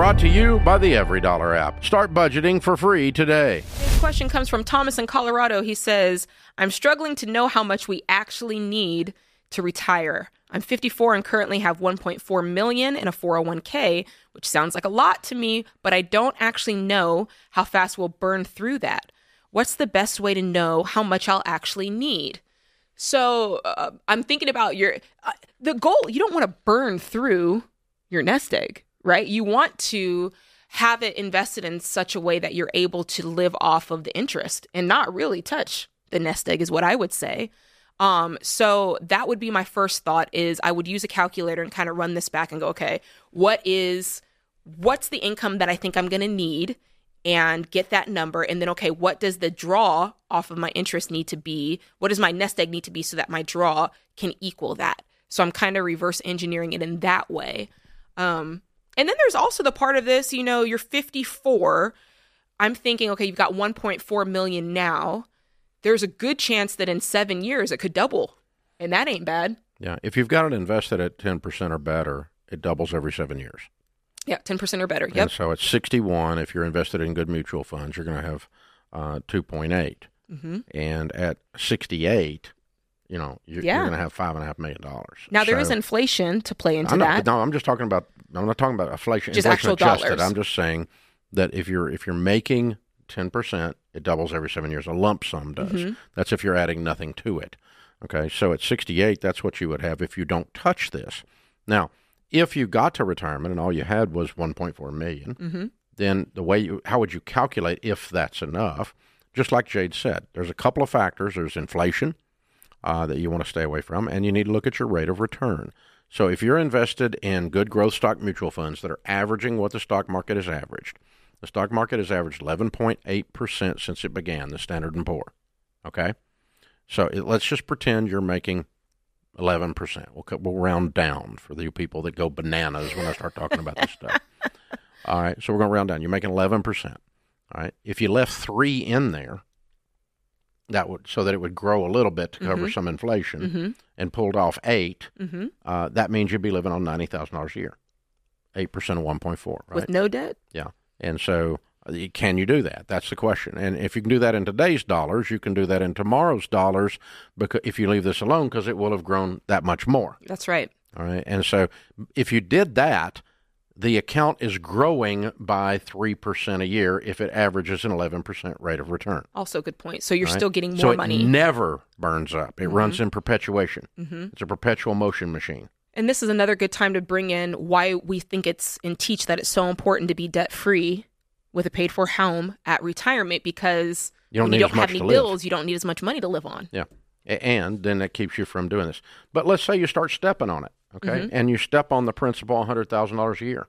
brought to you by the EveryDollar app. Start budgeting for free today. This question comes from Thomas in Colorado. He says, I'm struggling to know how much we actually need to retire. I'm 54 and currently have 1.4 million in a 401k, which sounds like a lot to me, but I don't actually know how fast we'll burn through that. What's the best way to know how much I'll actually need? So uh, I'm thinking about your uh, the goal. You don't want to burn through your nest egg, right? You want to have it invested in such a way that you're able to live off of the interest and not really touch the nest egg is what I would say. Um, so that would be my first thought is I would use a calculator and kind of run this back and go, okay, what is what's the income that I think I'm going to need and get that number and then okay, what does the draw off of my interest need to be? What does my nest egg need to be so that my draw can equal that? So I'm kind of reverse engineering it in that way. Um, and then there's also the part of this, you know, you're 54. I'm thinking, okay, you've got 1.4 million now. There's a good chance that in seven years it could double, and that ain't bad. Yeah, if you've got it invested at 10% or better, it doubles every seven years. Yeah, 10% or better. Yep. And so at 61, if you're invested in good mutual funds, you're going to have uh, 2.8. Mm-hmm. And at 68, you know, you're, Yeah. you're going to have five and a half million dollars. Now there So- is inflation to play into know, that. no, I'm just talking about. I'm not talking about inflation. Just inflation actual adjusted. dollars. I'm just saying that if you're if you're making ten percent, it doubles every seven years. A lump sum does. Mm-hmm. That's if you're adding nothing to it. Okay, so at 68, that's what you would have if you don't touch this. Now, if you got to retirement and all you had was 1.4 million, Mm-hmm. then the way you how would you calculate if that's enough? Just like Jade said, there's a couple of factors. There's inflation uh, that you want to stay away from, and you need to look at your rate of return. So if you're invested in good growth stock mutual funds that are averaging what the stock market has averaged, the stock market has averaged 11.8% since it began, the Standard and Poor. Okay, so it, let's just pretend you're making 11%. We'll we'll round down for the people that go bananas when I start talking about this stuff. All right, so we're going to round down. You're making 11%. All right, if you left three in there, that would so that it would grow a little bit to cover some inflation, Mm-hmm. and pulled off 8 Mm-hmm. uh, that means you'd be living on ninety thousand dollars a year, eight percent of one point four, right? With no debt? yeah, and so uh, can you do that? That's the question. And if you can do that in today's dollars, you can do that in tomorrow's dollars, because if you leave this alone, because it will have grown that much more. That's right. All right, and so if you did that, the account is growing by three percent a year if it averages an eleven percent rate of return. Also, good point. So you're right? still getting more so it money. never burns up. It runs in perpetuation. mm-hmm. It's a perpetual motion machine. And this is another good time to bring in why we think it's and teach that it's so important to be debt free with a paid for home at retirement because You don't need you don't have much any bills, you don't need as much money to live on. Yeah. And then that keeps you from doing this. But let's say you start stepping on it, okay? Mm-hmm. And you step on the principal $100,000 a year.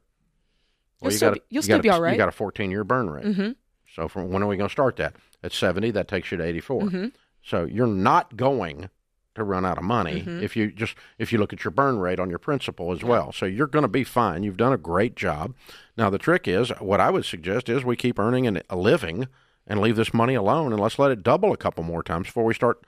You'll you still got be- you'll you still got be a, all right. You got a 14 year burn rate. Mm-hmm. So from when are we going to start that? At 70, that takes you to 84. Mm-hmm. So you're not going to run out of money Mhm. if you just if you look at your burn rate on your principal as well. So you're going to be fine. You've done a great job. Now the trick is what I would suggest is we keep earning an, a living and leave this money alone and let's let it double a couple more times before we start.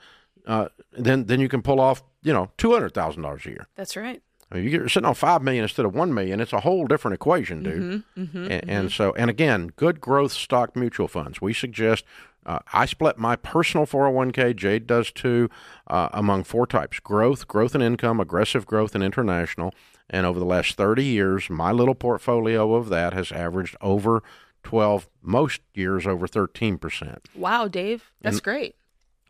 Uh, then then you can pull off you know two hundred thousand dollars a year. That's right. I mean, you're sitting on five million instead of one million. It's a whole different equation, dude. Mm-hmm. Mm-hmm. And, and so, and again, good growth stock mutual funds. We suggest. Uh, I split my personal 401k. Jade does too. Uh, among four types: growth, growth and income, aggressive growth, and international. And over the last 30 years, my little portfolio of that has averaged over 12. Most years over 13 percent. Wow, Dave, that's great.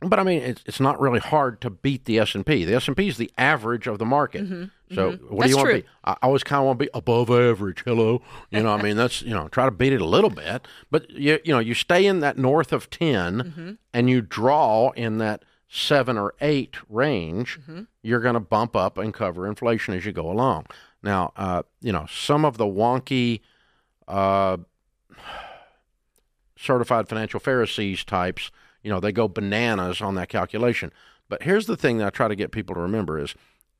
But I mean, it's, it's not really hard to beat the S and P. The S and P is the average of the market. So what Mm-hmm. That's do you want true. to be? I I always kind of want to be above average. Hello, you know. I mean, that's you know, try to beat it a little bit. But you you know, you stay in that north of 10 Mm-hmm. and you draw in that seven or eight range. Mm-hmm. You're going to bump up and cover inflation as you go along. Now, uh, you know, some of the wonky. Uh, certified financial Pharisees types, you know, they go bananas on that calculation. But here's the thing that I try to get people to remember is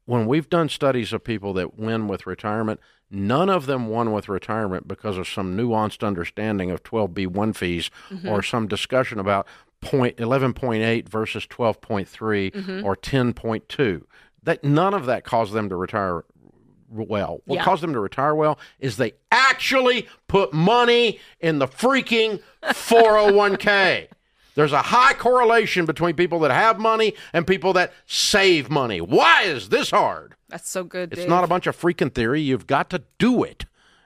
when we've done studies of people that win with retirement, none of them won with retirement because of some nuanced understanding of 12B1 fees mm-hmm. or some discussion about point 11.8 versus 12.3 mm-hmm. or 10.2. That none of that caused them to retire well, what Yeah. caused them to retire well, is they actually put money in the freaking 401k. There's a high correlation between people that have money and people that save money. Why is this hard? That's so good. It's Dave. not a bunch of freaking theory. You've got to do it.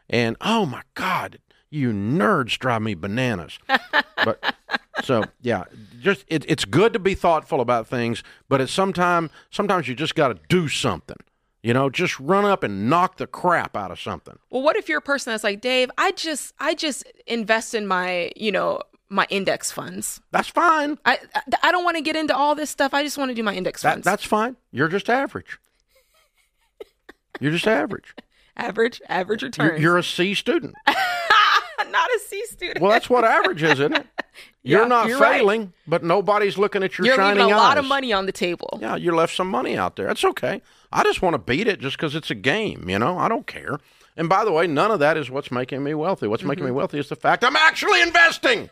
And oh my God, you nerds drive me bananas. but so yeah, just it, it's good to be thoughtful about things, but it's sometime sometimes you just got to do something. You know, just run up and knock the crap out of something. Well, what if you're a person that's like, Dave, I just I just invest in my, you know, my index funds. That's fine. I I, I don't want to get into all this stuff. I just want to do my index That, funds. that's fine. You're just average. You're just average. average average You're, you're a C student. not a C student. Well, that's what average is, isn't it? You're Yeah, not you're right. failing, but nobody's looking at your you're shining leaving a eyes. lot of money on the table. Yeah, you left some money out there. That's okay. I just want to beat it just because it's a game, you know? I don't care. And by the way, none of that is what's making me wealthy. What's making me Mm-hmm. wealthy is the fact I'm actually investing.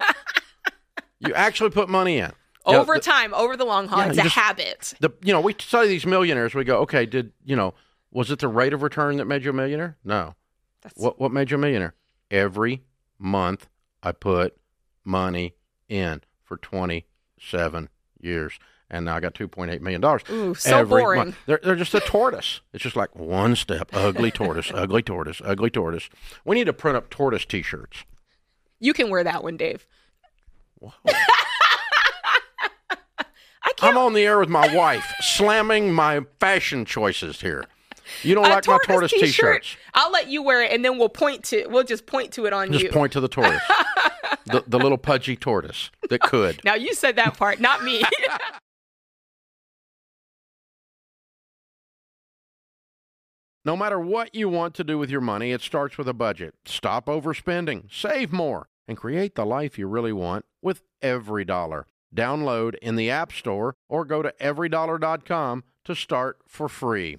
you actually put money in. Yeah, Over the- time, over the long haul, Yeah, it's a just- habit. the you know we study these millionaires. We go, okay, did you know was it the rate of return that made you a millionaire? No. That's What what made you a millionaire? Every month I put money in for twenty seven years, and now I got two point eight million dollars. Ooh, so every boring. month. They're they're just a tortoise. It's just like one step, ugly tortoise, ugly tortoise, ugly tortoise. We need to print up tortoise T-shirts. You can wear that one, Dave. Wow. I can't. I'm on the air with my wife, slamming my fashion choices here. You don't a like my tortoise tortoise t-shirt. T-shirts? I'll let you wear it, and then we'll point to. We'll just point to it on you. Just you. point to the tortoise, the, the little pudgy tortoise that could. Now you said that part, not me. No matter what you want to do with your money, it starts with a budget. Stop overspending, save more, and create the life you really want with every dollar. Download in the App Store or go to everydollar.com to start for free.